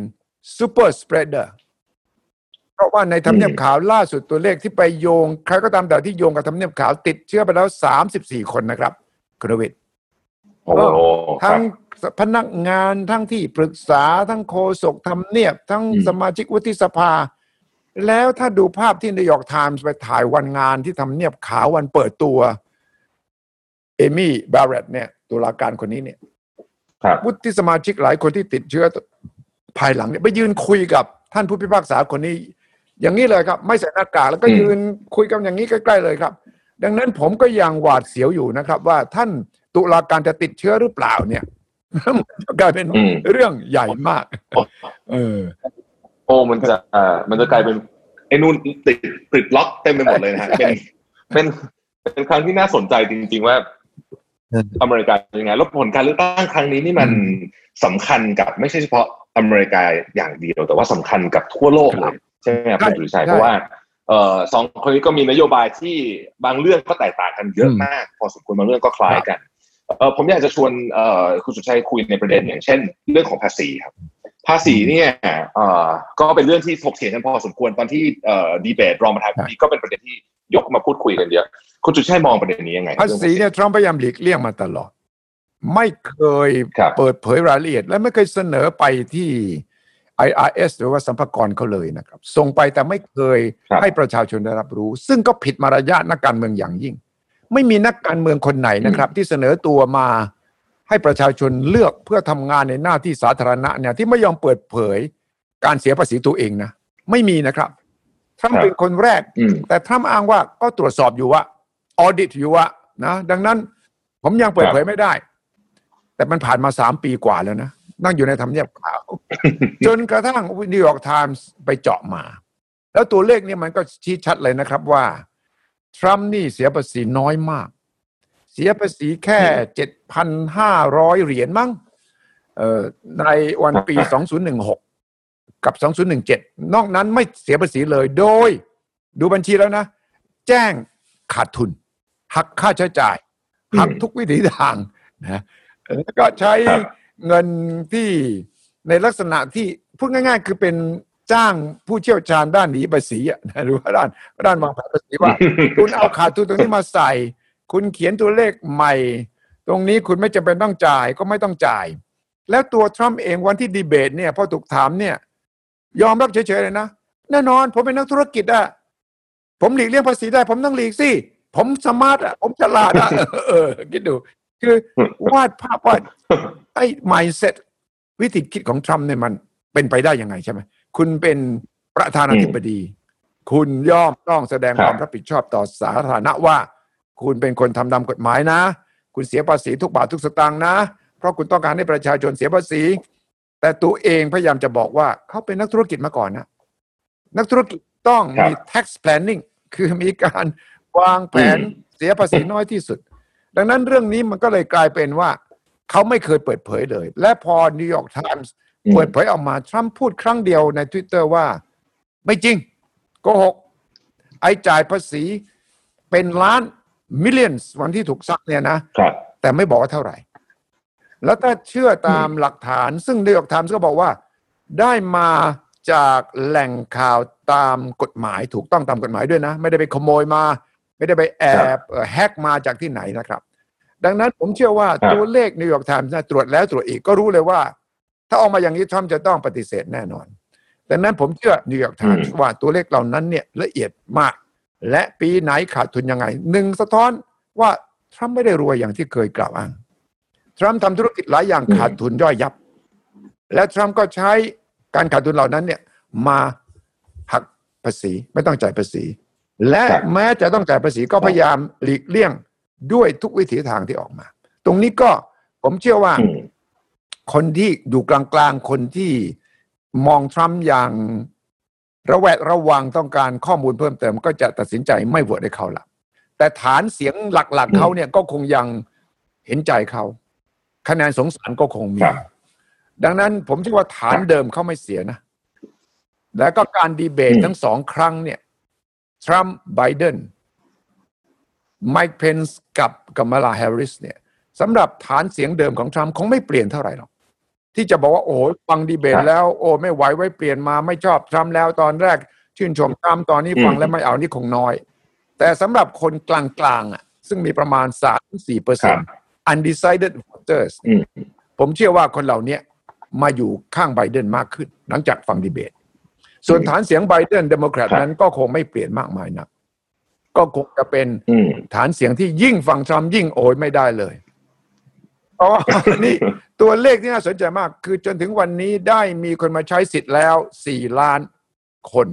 super spreader เพราะว่าในทำเนียบอืมขาวล่าสุดตัวเลขที่ไปโยง ใครก็ตามแต่ที่โยงกับทำเนียบขาวติดเชื้อไปแล้ว34คนนะครับคุณวิทย์โอ้โหครับทั้งพนักงานทั้งที่ปรึกษาทั้งโฆษกทำเนียบ ทั้งอืมสมาชิกวุฒิสภา แล้วถ้าดูภาพที่นิวยอร์กไทมส์ไปถ่ายวันงานที่ทำเนียบขาววันเปิดตัว เอมี่บาร์เรตเนี่ย ตุลาการคนนี้เนี่ยครับวุฒิสมาชิกหลายคนที่ติดเชื้อภายหลังเนี่ยไปยืนคุยกับท่านผู้พิพากษาคนนี้ อย่างนี้เลยครับ ไม่ใส่หน้ากากแล้วก็อืมยืนคุยกันอย่างนี้ใกล้ๆเลยครับ ดังนั้นผมก็ยังหวาดเสียวอยู่นะครับ ว่าท่านตุลาการจะติดเชื้อหรือเปล่าเนี่ยมันจะกลายเป็นอืมเรื่องใหญ่มากโอ้เออ โอ้มันจะอ่ามันจะกลายเป็นไอ้นู่นติดติดล็อกเต็มไปหมดเลยนะฮะใช่เป็นเป็นเป็นครั้งที่น่าสนใจจริง ๆ ว่า อเมริกาเป็นยังไงแล้วผลการเลือกตั้งครั้งนี้นี่มันสำคัญกับไม่ใช่เฉพาะอเมริกาอย่างเดียว แต่ว่าสำคัญกับทั่วโลกเลยใช่ไหมครับใช่คุณสุริชัยใช่เพราะว่าเอ่อสองคนนี้ก็มีนโยบายที่บางเรื่องก็แตกต่างกันเยอะอืมมาก พอสมควรบางเรื่องก็คล้ายกันเออผมอยากจะชวนเอ่อคุณสุริชัยคุยในประเด็นอย่างเช่น เรื่องของภาษีครับ ภาษีเนี่ยเอ่อก็เป็นเรื่องที่ถกเถียงกันพอสมควรตอนที่เอ่อดีเบตรองประธานาธิบดีก็เป็นประเด็นที่ยกมาพูดคุยกันเยอะ คุณสุริชัยมองประเด็นนี้ยังไงภาษีเนี่ยทรัมป์พยายามหลีกเลี่ยงมาตลอด ไม่เคยครับเปิดเผยรายละเอียด และไม่เคยเสนอไปที่ IRS หรือว่าสัมภากรเขาเลยนะครับ ส่งไปแต่ไม่เคยครับให้ประชาชนได้รับรู้ ซึ่งก็ผิดมารยาทนักการเมืองอย่างยิ่ง ไม่มีนักการเมืองคนไหนนะครับ ที่เสนอตัวมาให้ประชาชนเลือกเพื่อทำงานในหน้าที่สาธารณะเนี่ยที่ไม่ยอมเปิดเผยการเสียภาษีตัวเองนะ ไม่มีนะครับทรัมป์ครับเป็นคนแรกอืมแต่ทรัมป์อ้างว่าก็ตรวจสอบอยู่ว่า ออดิตอยู่ว่านะดังนั้นผมยังเปิดเผยไม่ได้ แต่มันผ่านมาสามปีกว่าแล้วนะ นั่งอยู่ในทำเนียบขาว จนกระทั่งนิวยอร์กไทมส์ไปเจาะมา แล้วตัวเลขเนี่ยมันก็ชี้ชัดเลยนะครับว่า ทรัมป์นี่เสียภาษีน้อยมาก เสียภาษีแค่เจ็ดพันห้าร้อยเหรียญมั้งเอ่อในวันปีสองศูนย์หนึ่งหกกับ 2017 นอกนั้นไม่เสียภาษีเลยโดย ดูบัญชีแล้วนะ แจ้งขาดทุน หักค่าใช้จ่ายหักทุกวิถีทางนะแล้วก็ใช้ครับเงินที่ในลักษณะที่พูดง่าย ๆ คือเป็นจ้างผู้เชี่ยวชาญด้านหนีภาษีอะนะหรือว่าด้านด้านวางแผนภาษีว่า คุณเอาขาดทุนตรงนี้มาใส่ คุณเขียนตัวเลขใหม่ ตรงนี้คุณไม่จำเป็นต้องจ่ายก็ไม่ต้องจ่าย แล้วตัวทรัมป์เองวันที่ดีเบตเนี่ยพอถูกถามเนี่ยยอมรับเฉยๆเลยนะ แน่นอนผมเป็นนักธุรกิจอะผมหลีกเลี่ยงภาษีได้ ผมต้องหลีกสิ ผม smart อะผมฉลาดอะเออคิดดู คือวาดภาพว่าไอ้ mindset วิธีคิดของทรัมป์เนี่ยมันเป็นไปได้ยังไงใช่ไหมคุณเป็นประธานาธิบดี คุณย่อมต้องแสดงครับความรับผิดชอบต่อสาธารณะว่า คุณเป็นคนทำตามกฎหมายนะ คุณเสียภาษีทุกบาททุกสตางค์นะ เพราะคุณต้องการให้ประชาชนเสียภาษี แต่ตัวเองพยายามจะบอกว่าเขาเป็นนักธุรกิจมาก่อนนะ นักธุรกิจต้องมี tax planning คือมีการ วางแผนเสียภาษีน้อยที่สุด ดังนั้นเรื่องนี้มันก็เลยกลายเป็นว่า เขาไม่เคยเปิดเผยเลย และพอนิวยอร์กไทมส์อืมเปิดเผยออกมาทรัมป์พูดครั้งเดียวใน Twitter ว่า ไม่จริงโกหก ไอ้จ่ายภาษีเป็นล้าน millions วันที่ถูกซักเนี่ยนะครับแต่ไม่บอกว่าเท่าไหร่ แล้วถ้าเชื่อตามหลักฐาน ซึ่งนิวยอร์กไทมส์ก็บอกว่า ได้มาจากแหล่งข่าวตามกฎหมายถูกต้องตามกฎหมายด้วยนะ ไม่ได้ไปขโมยมา ไม่ได้ไปแอบเอ่อแฮกมาจากที่ไหนนะครับ ดังนั้นผมเชื่อว่าครับตัวเลขนิวยอร์กไทมส์นะตรวจแล้วตรวจอีกก็รู้เลยว่า ถ้าออกมาอย่างนี้ทรัมป์จะต้องปฏิเสธแน่นอนดังนั้นผมเชื่อนิวยอร์กไทมส์ว่าตัวเลขเหล่านั้นเนี่ยละเอียดมาก และปีไหนขาดทุนยังไงหนึ่งสะท้อนว่าทรัมป์ไม่ได้รวยอย่างที่เคยกล่าวอ้างทรัมป์ทำธุรกิจหลายอย่างอืมขาดทุนย่อยยับ และทรัมป์ก็ใช้การขาดทุนเหล่านั้นเนี่ยมาหักภาษีไม่ต้องจ่ายภาษี และแม้จะต้องจ่ายภาษีก็พยายามหลีกเลี่ยงด้วยทุกวิถีทางที่ออกมา ตรงนี้ก็ผมเชื่อว่าอืมคนที่อยู่กลางๆ คนที่มองทรัมป์อย่างระแวดระวังต้องการข้อมูลเพิ่มเติม ก็จะตัดสินใจไม่โหวตให้เขาละแต่ฐานเสียงหลักๆเขาเนี่ยก็คงยังเห็นใจเขา คะแนนสงสารก็คงมีครับดังนั้นผมเชื่อว่าฐานเดิมเขาไม่เสียนะ แล้วก็การดีเบตอืมทั้งสองครั้งเนี่ย ทรัมป์ไบเดนไมค์เพนส์กับกัมมาลาแฮร์ริสเนี่ยสำหรับฐานเสียงเดิมของทรัมป์คงไม่เปลี่ยนเท่าไหร่หรอกที่จะบอกว่าโอ้โหฟังดีเบตครับแล้วโอ้ไม่ไหวไว้เปลี่ยนมาไม่ชอบทรัมป์แล้วตอนแรก ชื่นชมทรัมป์ตอนนี้อืมฟังแล้วไม่เอานี่คงน้อย แต่สำหรับคนกลางๆอะซึ่งมีประมาณสามสี่เปอร์เซ็นต์ครับ undecided voters อืมผมเชื่อว่าคนเหล่านี้มาอยู่ข้างไบเดนมากขึ้น หลังจากฟังดีเบต ส่วนฐานเสียงไบเดนเดโมแครตครับนั้นก็คงไม่เปลี่ยนมากมายนักก็คงจะเป็นอืมฐานเสียงที่ยิ่งฟังทรัมป์ยิ่งโอยไม่ได้เลยอ๋อนี่ตัวเลขที่น่าสนใจมาก คือจนถึงวันนี้ได้มีคนมาใช้สิทธิ์แล้วสี่ล้านคน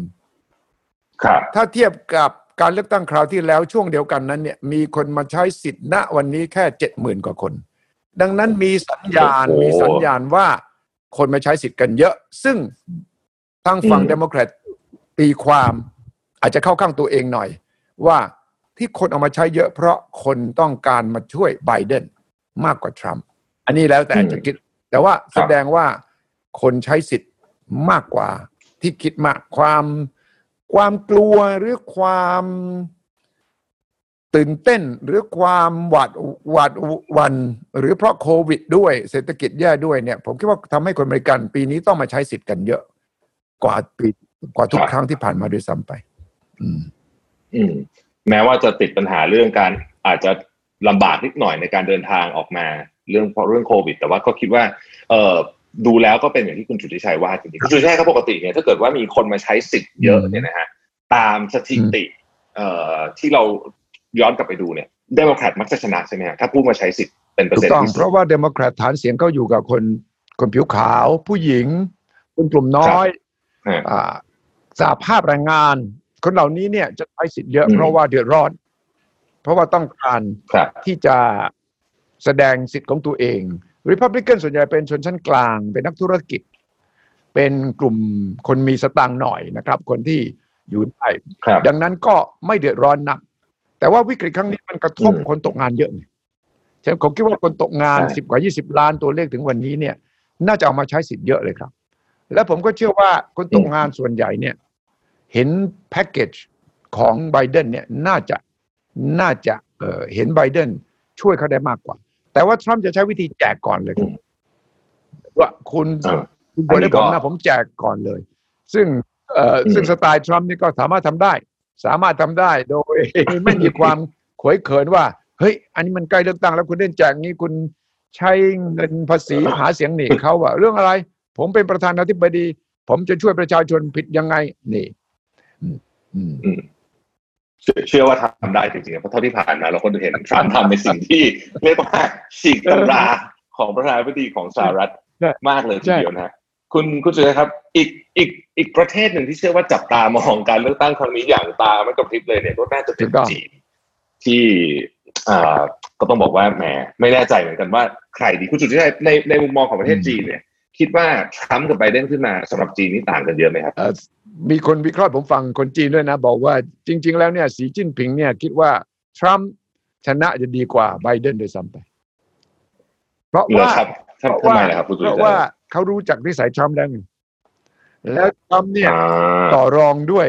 ครับถ้าเทียบกับการเลือกตั้งคราวที่แล้วช่วงเดียวกันนั้นเนี่ยมีคนมาใช้สิทธิ์ณวันนี้แค่เจ็ดหมื่นกว่าคน ดังนั้นมีสัญญาณโอ้โหมีสัญญาณว่าคนมาใช้สิทธิ์กันเยอะ ซึ่ง ทางฝั่งอืมเดโมแครตตีความอาจจะเข้าข้างตัวเองหน่อย ว่าที่คนเอามาใช้เยอะเพราะคนต้องการมาช่วยไบเดนมากกว่าทรัมป์อันนี้แล้วแต่จะคิด แต่ว่าแสดงว่าคนใช้สิทธิ์มากกว่าที่คิดมากความความกลัวหรือความตื่นเต้นหรือความหวาดหวาดหวันหรือเพราะโควิดด้วยเศรษฐกิจแย่ด้วยเนี่ย ผมคิดว่าทำให้คนอเมริกันปีนี้ต้องมาใช้สิทธิ์กันเยอะ กว่าปีกว่าทุกครับครั้งที่ผ่านมาด้วยซ้ำไป อืม อืม แม้ว่าจะติดปัญหาเรื่องการอาจจะลำบากนิดหน่อยในการเดินทางออกมาเรื่องเพราะเรื่องโควิด แต่ว่าก็คิดว่า เออดูแล้วก็เป็นอย่างที่คุณสุทธิชัยว่าจริงๆคุณสุทธิชัยครับปกติเนี่ยถ้าเกิดว่ามีคนมาใช้สิทธิ์เยอะเนี่ยนะฮะตามสถิติ เอ่อที่เราย้อนกลับไปดูเนี่ยเดโมแครตมักจะชนะใช่ไหมฮะถ้าผู้มาใช้สิทธิ์เป็นเปอร์ถูเซ็นต์ที่ถูกต้องเพราะว่าเดโมแครตฐานเสียงเขาอยู่กับคนคนผิวขาว ผู้หญิงคนกลุ่มน้อย ฮะอ่าสหภาพแรงงาน คนเหล่านี้เนี่ยจะใช้สิทธิ์เยอะอืมเพราะว่าเดือดร้อน เพราะว่าต้องการครับที่จะแสดงสิทธิ์ของตัวเองริพับลิกันส่วนใหญ่เป็นชนชั้นกลาง เป็นนักธุรกิจ เป็นกลุ่มคนมีสตางค์หน่อยนะครับ คนที่อยู่ได้ครับดังนั้นก็ไม่เดือดร้อนนัก แต่ว่าวิกฤตครั้งนี้มันกระทบอืมคนตกงานเยอะไงฉะนั้นผมคิดว่าคนตกงานใช่สิบกว่ายี่สิบล้านตัวเลขถึงวันนี้เนี่ย น่าจะเอามาใช้สิทธิ์เยอะเลยครับ แล้วผมก็เชื่อว่าคนตกงานส่วนใหญ่เนี่ย เห็นแพ็กเกจของไบเดนเนี่ยน่าจะน่าจะเอ่อเห็นไบเดนช่วยเขาได้มากกว่า แต่ว่าทรัมป์จะใช้วิธีแจกก่อนเลยครับว่าคุณเออคุณบนให้อันนี้ก็ผมนะผมแจกก่อนเลย ซึ่งเอ่ออมซึ่งสไตล์ทรัมป์นี่ก็สามารถทำได้ สามารถทำได้โดยไม่มีความขวยเขินว่า เฮ้ย อันนี้มันใกล้เลือกตั้งแล้วคุณเล่นแจกนี้คุณใช้เงินภาษีหาเสียงหนีเขาอะเรื่องอะไร ผมเป็นประธานาธิบดี ผมจะช่วยประชาชนผิดยังไง นี่อืมอืมอืมเชื่อเชื่อว่าทำได้จริงๆเพราะเท่าที่ผ่านมาเราก็เห็นทรัมป์ทำในสิ่งที่เรียกว่าฉีกตำราของประธานาธิบดีของสหรัฐใช่มากเลยทีใช่เดียวนะฮะคุณคุณสุดครับ อีกอีกอีกประเทศหนึ่งที่เชื่อว่าจับตามองการเลือกตั้งครั้งนี้อย่างตาไม่กระพริบเลยเนี่ยก็น่าจะเป็นจีนที่อ่าก็ต้องบอกว่าแหมไม่แน่ใจเหมือนกันว่าใครดีคุณสุดที่ในในมุมมองของประเทศจีนเนี่ย คิดว่าทรัมป์กับไบเดนขึ้นมาสำหรับจีนนี่ต่างกันเยอะไหมครับเอ่อมีคนวิเคราะห์ผมฟังคนจีนด้วยนะ บอกว่าจริง ๆ แล้วเนี่ยสีจิ้นผิงเนี่ยคิดว่าทรัมป์ชนะจะดีกว่าไบเดนโดวยซ้ำไป เพราะเหรอว่าครับทำเพทำราะไมว่าล่ะครับคุณสุเพดราะว่าเขารู้จักนิสัยทรัมป์แล้วไงแล้วทรัมป์เนี่ยอ่าต่อรองด้วย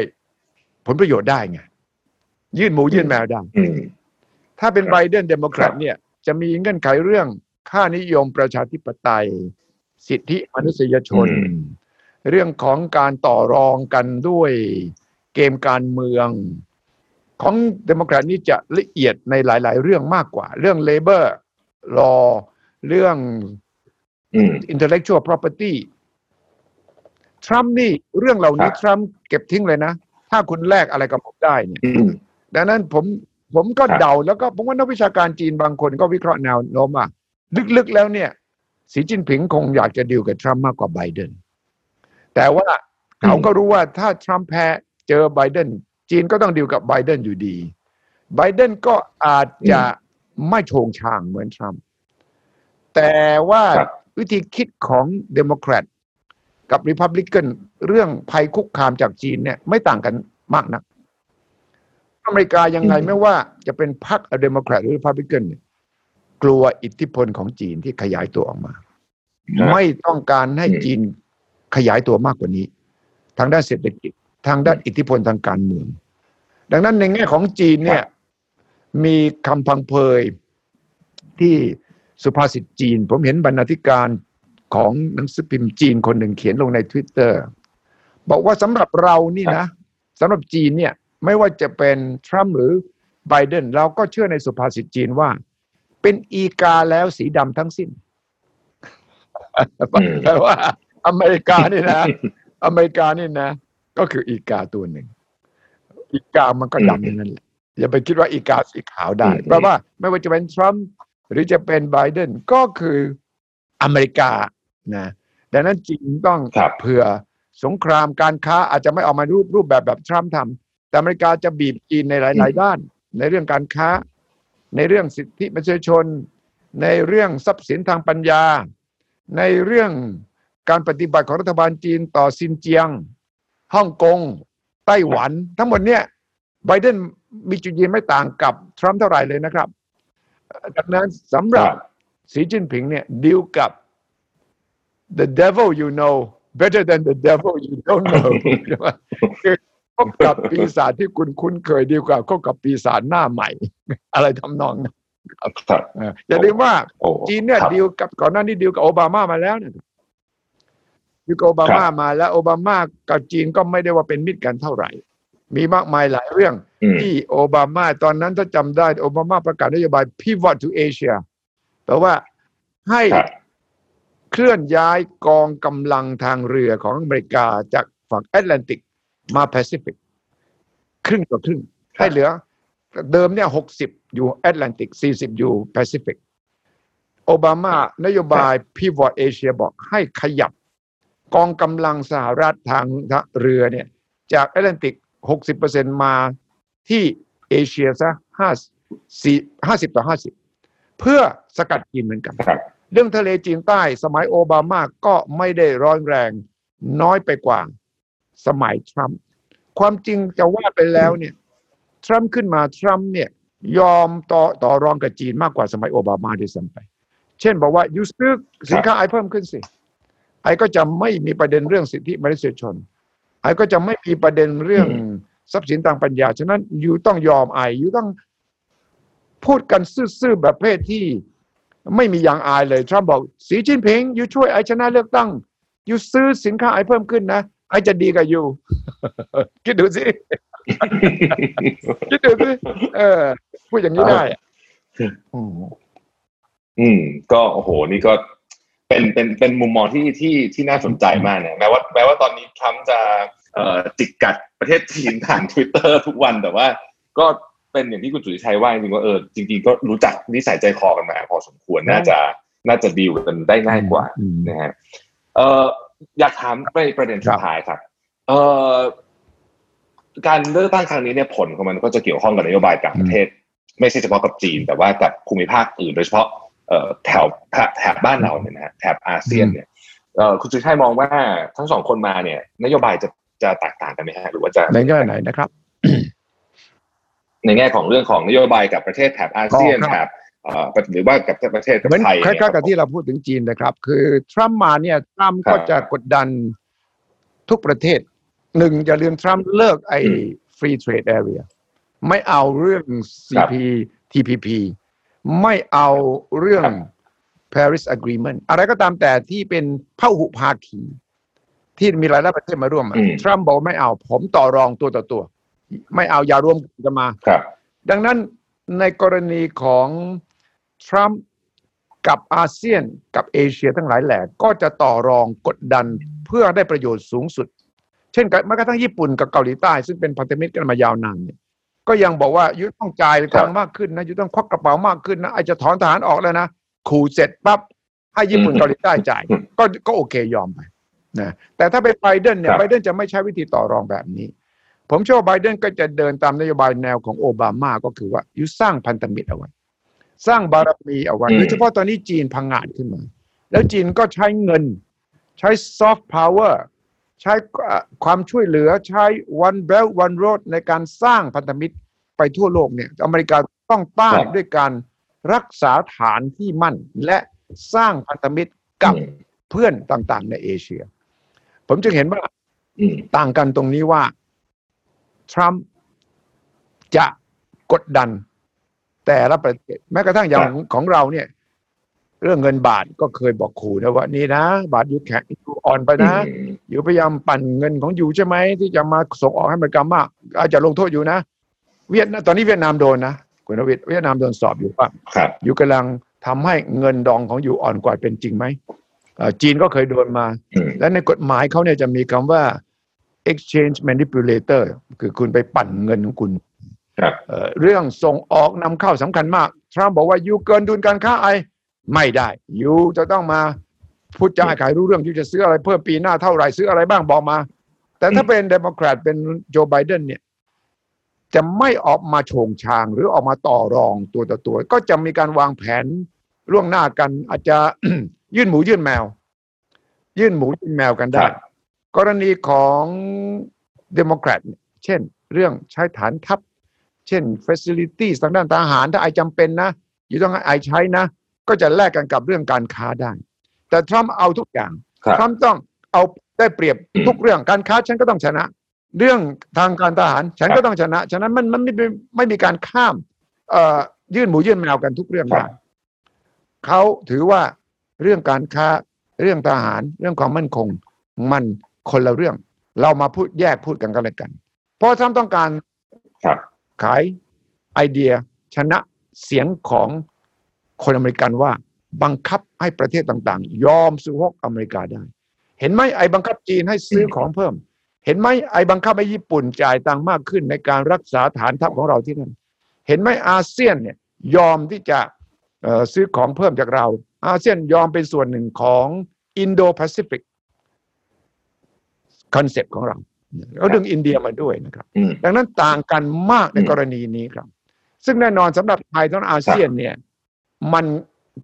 ผลประโยชน์ได้ไงยื่นหมูยื่นแมวได้อืมถ้าเป็นครับไบเดนเดโมแครตครับเนี่ยจะมีเงื่อนไขเรื่องค่านิยมประชาธิปไตย สิทธิมนุษยชน เรื่องของการต่อรองกันด้วยเกมการเมือง ของเดโมแครตนี่จะละเอียดในหลาย ๆ เรื่องมากกว่า เรื่อง labor law เรื่องอืม intellectual property ทรัมป์นี่เรื่องเหล่านี้ครับทรัมป์เก็บทิ้งเลยนะ ถ้าคุณแลกอะไรกับผมได้เนี่ยอืมดังนั้นผมผมก็ครับเดาแล้วก็ผมว่านักวิชาการจีนบางคนก็วิเคราะห์แนวโน้มว่าลึกๆแล้วเนี่ย สีจิ้นผิงคงอยากจะดีลกับทรัมป์มากกว่าไบเดนแต่ว่าเขาก็รู้ว่าถ้าทรัมป์แพ้เจอไบเดนจีนก็ต้องดีลกับไบเดนอยู่ดีไบเดนก็อาจจะไม่โฉ่งฉ่างเหมือนทรัมป์แต่ว่าครับวิธีคิดของเดโมแครตกับริพับลิกันเรื่องภัยคุกคามจากจีนเนี่ยไม่ต่างกันมากนัก อเมริกายังไงอืมไม่ว่าจะเป็นพรรคเดโมแครตหรือริพับลิกันเนี่ย กลัวอิทธิพลของจีนที่ขยายตัวออกมาครับไม่ต้องการให้อืมจีนขยายตัวมากกว่านี้ ทางด้านเศรษฐกิจ ทางด้านอิทธิพลทางการเมือง ดังนั้นในแง่ของจีนเนี่ย มีคำพังเพยที่สุภาษิตจีน ผมเห็นบรรณาธิการของหนังสือพิมพ์จีนคนหนึ่งเขียนลงในทวิตเตอร์บอกว่าสำหรับเรานี่นะสำหรับจีนเนี่ย ไม่ว่าจะเป็นทรัมป์หรือไบเดนเราก็เชื่อในสุภาษิตจีนว่า เป็นอีกาแล้วสีดำทั้งสิ้นอืมแปลว่า อเมริกานี่นะ อเมริกานี่นะ ก็คืออีกาตัวหนึ่ง อีกามันก็ดำอย่างนั้นแหละอย่าไปคิดว่าอีกาสีขาวได้อืมเพราะว่าไม่ว่าจะเป็นทรัมป์หรือจะเป็นไบเดนก็คืออเมริกานะดังนั้นจีนต้องครับเผื่อสงครามการค้าอาจจะไม่ออกมารูปรูปแบบแบบทรัมป์ทำแต่อเมริกาจะบีบจีนในหลาย ๆ ด้าน ในเรื่องการค้า ในเรื่องสิทธิมนุษยชน ในเรื่องทรัพย์สินทางปัญญา ในเรื่องการปฏิบัติของรัฐบาลจีนต่อซินเจียงฮ่องกงไต้หวัน ทั้งหมดเนี่ยไบเดนมีจุดยืนไม่ต่างกับทรัมป์เท่าไหร่เลยนะครับดังนั้นสำหรับสีจิ้นผิงเนี่ยดีลกับ the devil you know better than the devil you don't know คือ บกับปีศาจที่คุณคุ้นเคยดีกว่าพบกับปีศาจหน้าใหม่ อะไรทำนองนั้นครับเอออย่าลืมว่าโอ้จีนเนี่ยครับดีลกับก่อนหน้านี้ดีลกับโอบามามาแล้วเนี่ยดีลกับโอบามามาแล้ว โอบามากับจีนก็ไม่ได้ว่าเป็นมิตรกันเท่าไหร่ มีมากมายหลายเรื่องอืมที่โอบามาตอนนั้นถ้าจำได้โอบามาประกาศนโยบาย pivot to Asia แปลว่าให้ครับเคลื่อนย้ายกองกำลังทางเรือของอเมริกาจากฝั่งแอตแลนติก มาแปซิฟิกครึ่งต่อครึ่งให้เหลือ เดิมเนี่ยหกสิบอยู่แอตแลนติกสี่สิบอยู่แปซิฟิกโอบามานโยบาย pivot Asia บอกให้ขยับกองกำลังสหรัฐทางเรือเนี่ย จากแอตแลนติกหกสิบเปอร์เซ็นต์มาที่เอเชียซะห้าสี่ห้าสิบต่อห้าสิบเพื่อสกัดจีนเหมือนกันครับเรื่องทะเลจีนใต้สมัยโอบามาก็ไม่ได้ร้อนแรงน้อยไปกว่า สมัยทรัมป์ความจริงจะว่าไปแล้วเนี่ยทรัมป์ขึ้นมาทรัมป์เนี่ยยอมต่อต่อรองกับจีนมากกว่าสมัยโอบามาด้วยซ้ำไป เช่นบอกว่ายูซื้อสินค้าไอเพิ่มขึ้นสิ ไอ้ก็จะไม่มีประเด็นเรื่องสิทธิมนุษยชน ไอ้ก็จะไม่มีประเด็นเรื่องทรัพย์สินทางปัญญา ฉะนั้นอยู่ต้องยอมไอ้อยู่ต้องพูดกันซื่อๆแบบเพศที่ไม่มีอย่างอายเลย ทรัมป์บอกสีจิ้นผิงอยู่ช่วยไอชนะเลือกตั้งอยู่ซื้อสินค้าไอเพิ่มขึ้นนะ ไอจะดีกับอยู่ คิดดูสิคิดดูสิเออพูดอย่างนี้ได้อืมอืม ก็โอ้โห นี่ก็เป็นเป็นเป็นมุมมองที่ที่ที่น่าสนใจมากเนี่ยแม้ว่าแม้ว่าตอนนี้ทรัมป์จะเอ่อจิกกัดประเทศจีนผ่านทวิตเตอร์ทุกวันแต่ว่า ก็เป็นอย่างที่คุณสุริชัยว่าจริงๆว่าเออจริง ๆ ก็รู้จักนิสัยใจคอกันมา พอสมควรน่าจะน่าจะดีลกันได้ง่ายกว่านะฮะเอ่อ อยากถามไปประเด็นสุดท้ายครับ เอ่อการเลือกตั้งครั้งนี้เนี่ยผลของมันก็จะเกี่ยวข้องกับนโยบายต่างประเทศ ไม่ใช่เฉพาะกับจีน แต่ว่ากับภูมิภาคอื่น โดยเฉพาะเอ่อแถวแถบบ้านเราเนี่ยนะฮะแถบอาเซียนเนี่ยเอ่อคุณสุชัยมองว่าทั้งสองคนมาเนี่ย นโยบายจะจะแตกต่างกันไหมฮะหรือว่าจะในแง่ไหนนะครับ ในแง่ของเรื่องของนโยบายกับประเทศแถบอาเซียนแถบ หรือว่ากับประเทศกับไทยคล้ายๆกับที่เราพูดถึงจีนนะครับ คือทรัมป์มาเนี่ยทรัมป์ก็จะกดดันทุกประเทศหนึ่งอย่าลืมทรัมป์เลิกไอ้ free trade area ไม่เอาเรื่อง CP TPP ไม่เอาเรื่อง Paris Agreement อะไรก็ตามแต่ที่เป็นพหุภาคี ที่มีหลายประเทศมาร่วมทรัมป์บอกไม่เอาผมต่อรองตัวต่อตัว ไม่เอาอย่ารวมกันมาครับดังนั้นในกรณีของ ทรัมป์กับอาเซียนกับเอเชียทั้งหลายแหล่ก็จะต่อรองกดดันเพื่อได้ประโยชน์สูงสุด เช่นแม้กระทั่งญี่ปุ่นกับเกาหลีใต้ ซึ่งเป็นพันธมิตรกันมายาวนานเนี่ยก็ยังบอกว่ายุต้องจ่ายตังมากขึ้นนะยุต้องควักกระเป๋ามากขึ้นนะอาจจะถอนทหารออกแล้วนะขู่เสร็จปั๊บให้ญี่ปุ่นเกาหลีใต้จ่ายก็ก็โอเคยอมไปนะแต่ถ้าไปไบเดนเนี่ยไบเดนจะไม่ใช้วิธีต่อรองแบบนี้ ผมเชื่อว่าไบเดนก็จะเดินตามนโยบายแนวของโอบามาก็คือว่ายุสร้างพันธมิตรเอาไว้ สร้างบารมีเอาไว้โดยเฉพาะตอนนี้จีนพังงาดขึ้นมา แล้วจีนก็ใช้เงิน ใช้ซอฟต์พาวเวอร์ใช้ความช่วยเหลือใช้ one belt one road ในการสร้างพันธมิตรไปทั่วโลกเนี่ย อเมริกาต้องต้านด้วยการรักษาฐานที่มั่น และสร้างพันธมิตรกับเพื่อนต่างๆ ในเอเชีย ผมจึงเห็นว่าต่างกันตรงนี้ว่า ทรัมป์จะกดดัน แต่ละประเทศแม้กระทั่งอย่างของเราเนี่ย เรื่องเงินบาทก็เคยบอกขู่นะว่านี่นะ บาทยูแข็งยูอ่อนไปนะอยู่พยายามปั่นเงินของยูใช่ไหมที่จะมาส่งออกให้อเมริกามาก อาจจะลงโทษอยู่นะ เวียดตอนนี้เวียดนามโดนนะคุณวิทย์เวียดนามโดนสอบอยู่ว่าอยู่กำลังทำให้เงินดองของ you อ่อนกว่าความเป็นจริงไหมจีนก็เคยโดนมา และในกฎหมายเขาเนี่ยจะมีคำว่า exchange manipulator คือคุณไปปั่นเงินของคุณ เรื่องส่งออกนำเข้าสำคัญมาก ทรัมป์บอกว่า you เกินดุลการค้า I ไม่ได้ you จะต้องมาพูดจาให้รู้เรื่อง you จะซื้ออะไรเพิ่มปีหน้าเท่าไหร่ซื้ออะไรบ้างบอกมา แต่ถ้าเป็นเดโมแครตเป็นโจไบเดนเนี่ยจะไม่ออกมาโฉงชาง หรือออกมาต่อรองตัวต่อตัว ก็จะมีการวางแผนล่วงหน้ากัน อาจจะยื่นหมูยื่นแมว ยื่นหมูยื่นแมวกันได้ กรณีของเดโมแครตเช่น เรื่องใช้ฐานทัพ เช่น facilities ทางด้านทหารถ้าไอจำเป็นนะอยู่ต้องไอใช้นะ ก็จะแลกกันกับเรื่องการค้าได้ แต่ทรัมป์เอาทุกอย่างทรัมป์ต้องเอาได้เปรียบทุกเรื่องการค้าฉันก็ต้องชนะ เรื่องทางการทหารฉันก็ต้องชนะ ฉะนั้นมันมันไม่ไม่มีการข้ามเอ่อยื่นหมูยื่นแมวกันทุกเรื่องได้เขาถือว่าเรื่องการค้าเรื่องทหารเรื่องความมั่นคง มันคนละเรื่อง เรามาพูดแยกพูดกันกันเลยกัน เพราะทรัมป์ต้องการ ขายไอเดียชนะเสียงของคนอเมริกันว่าบังคับให้ประเทศต่างๆ ยอมซูฮกอเมริกาได้ เห็นไหม I บังคับจีนให้ซื้อของเพิ่ม เห็นไหม I บังคับให้ญี่ปุ่นจ่ายตังค์มากขึ้นในการรักษาฐานทัพของเราที่นั่น เห็นไหมอาเซียนเนี่ยยอมที่จะซื้อของเพิ่มจากเรา อาเซียนยอมเป็นส่วนหนึ่งของอินโดแปซิฟิก concept ของเรา เราดึงอินเดียมาด้วยนะครับ ดังนั้นต่างกันมากในกรณีนี้ครับ ซึ่งแน่นอนสำหรับไทยทั้งอาเซียนเนี่ย มัน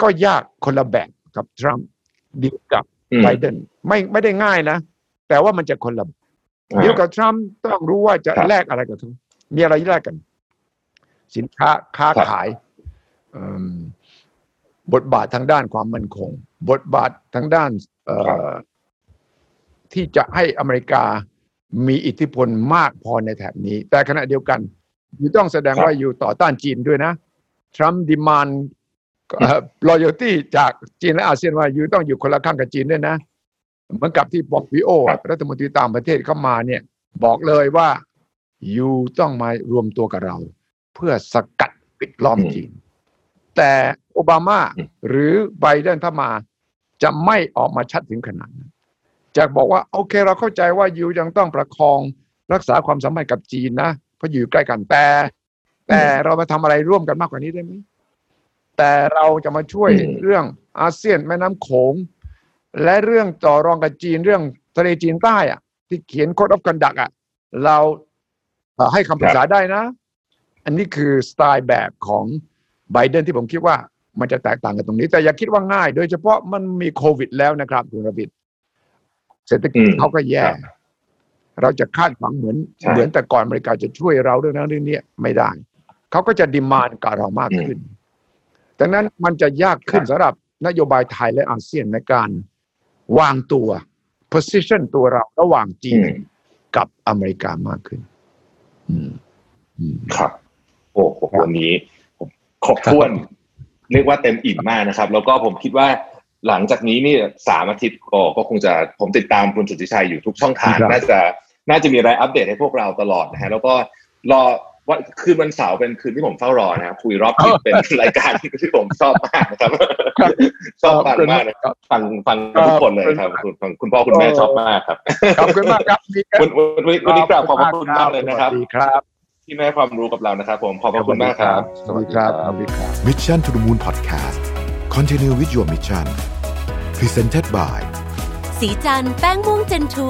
ก็ยากคนละแบบกับทรัมป์ดีกับไบเดนไม่ไม่ได้ง่ายนะ แต่ว่ามันจะคนละเดียวกับทรัมป์ต้องรู้ว่าจะแลกอะไรกับทุกมีอะไรแลกกัน สินค้าค้าขายบทบาททางด้านความมั่นคง บทบาททางด้านที่จะให้อเมริกา มีอิทธิพลมากพอในแถบนี้ แต่ขณะเดียวกันอยู่ต้องแสดงว่าอยู่ต่อต้านจีนด้วยนะ ทรัมป์ดีมานรอยตี้จากจีนและอาเซียนว่าอยู่ต้องอยู่คนละข้างกับจีนด้วยนะ เหมือนกับที่บอกวิโอรัฐมนตรีต่างประเทศเข้ามาเนี่ย บอกเลยว่าอยู่ต้องมารวมตัวกับเรา เพื่อสกัดปิดล้อมจีน แต่โอบามาหรือไบเดนถ้ามาจะไม่ออกมาชัดถึงขนาดนั้น จะบอกว่า โอเค เราเข้าใจว่ายูยังต้องประคองรักษาความสัมพันธ์กับจีนนะเพราะอยู่ใกล้กันแต่ แต่เรามาทำอะไรร่วมกันมากกว่านี้ได้ไหมแต่เราจะมาช่วยเรื่องอาเซียนแม่น้ำโขง และเรื่องต่อรองกับจีนเรื่องทะเลจีนใต้อะที่เขียนโค้ดออฟกันดักอะเราให้คำปรึกษาได้นะ อันนี้คือสไตล์แบบของไบเดนที่ผมคิดว่ามันจะแตกต่างกันตรงนี้ แต่อย่าคิดว่าง่าย โดยเฉพาะมันมีโควิดแล้วนะครับ คุณรบิด เศรษฐกิจเขาก็แย่ เราจะคาดหวังเหมือนเหมือนแต่ก่อนอเมริกาจะช่วยเราเรื่องนั้นเรื่องนี้ไม่ได้เขาก็จะดิมานกับเรามากขึ้นดังนั้นมันจะยากขึ้นสำหรับนโยบายไทยและอาเซียนในการวางตัว position ตัวเราระหว่างจีนกับอเมริกามากขึ้นครับ โอ้โหวันนี้ครบถ้วน เรียกว่าเต็มอิ่มมากนะครับ แล้วก็ผมคิดว่า หลังจากนี้นี่สามอาทิตย์ก็ก็คงจะผมติดตามคุณสุทธิชัยอยู่ทุกช่องทาง น่าจะน่าจะมีอะไรอัปเดตให้พวกเราตลอดนะฮะแล้วก็รอว่าคืนวันเสาร์เป็นคืนที่ผมเฝ้ารอนะครับคุยรอบทิศเป็นรายการที่ผมชอบมากนะครับชอบฟังมากนะครับฟังฟังทุกคนเลยครับคุณคุณพ่อคุณแม่ชอบมากครับขอบคุณมากครับวันวันนี้กราบขอบคุณมากเลยนะครับครับที่แม่ความรู้กับเรานะครับ ผมขอบคุณมากครับสวัสดีครับสวัสดีครับ Mission to the Moon Podcast Continue with your mission Presented by สีจันแป้งม่วงเจนทู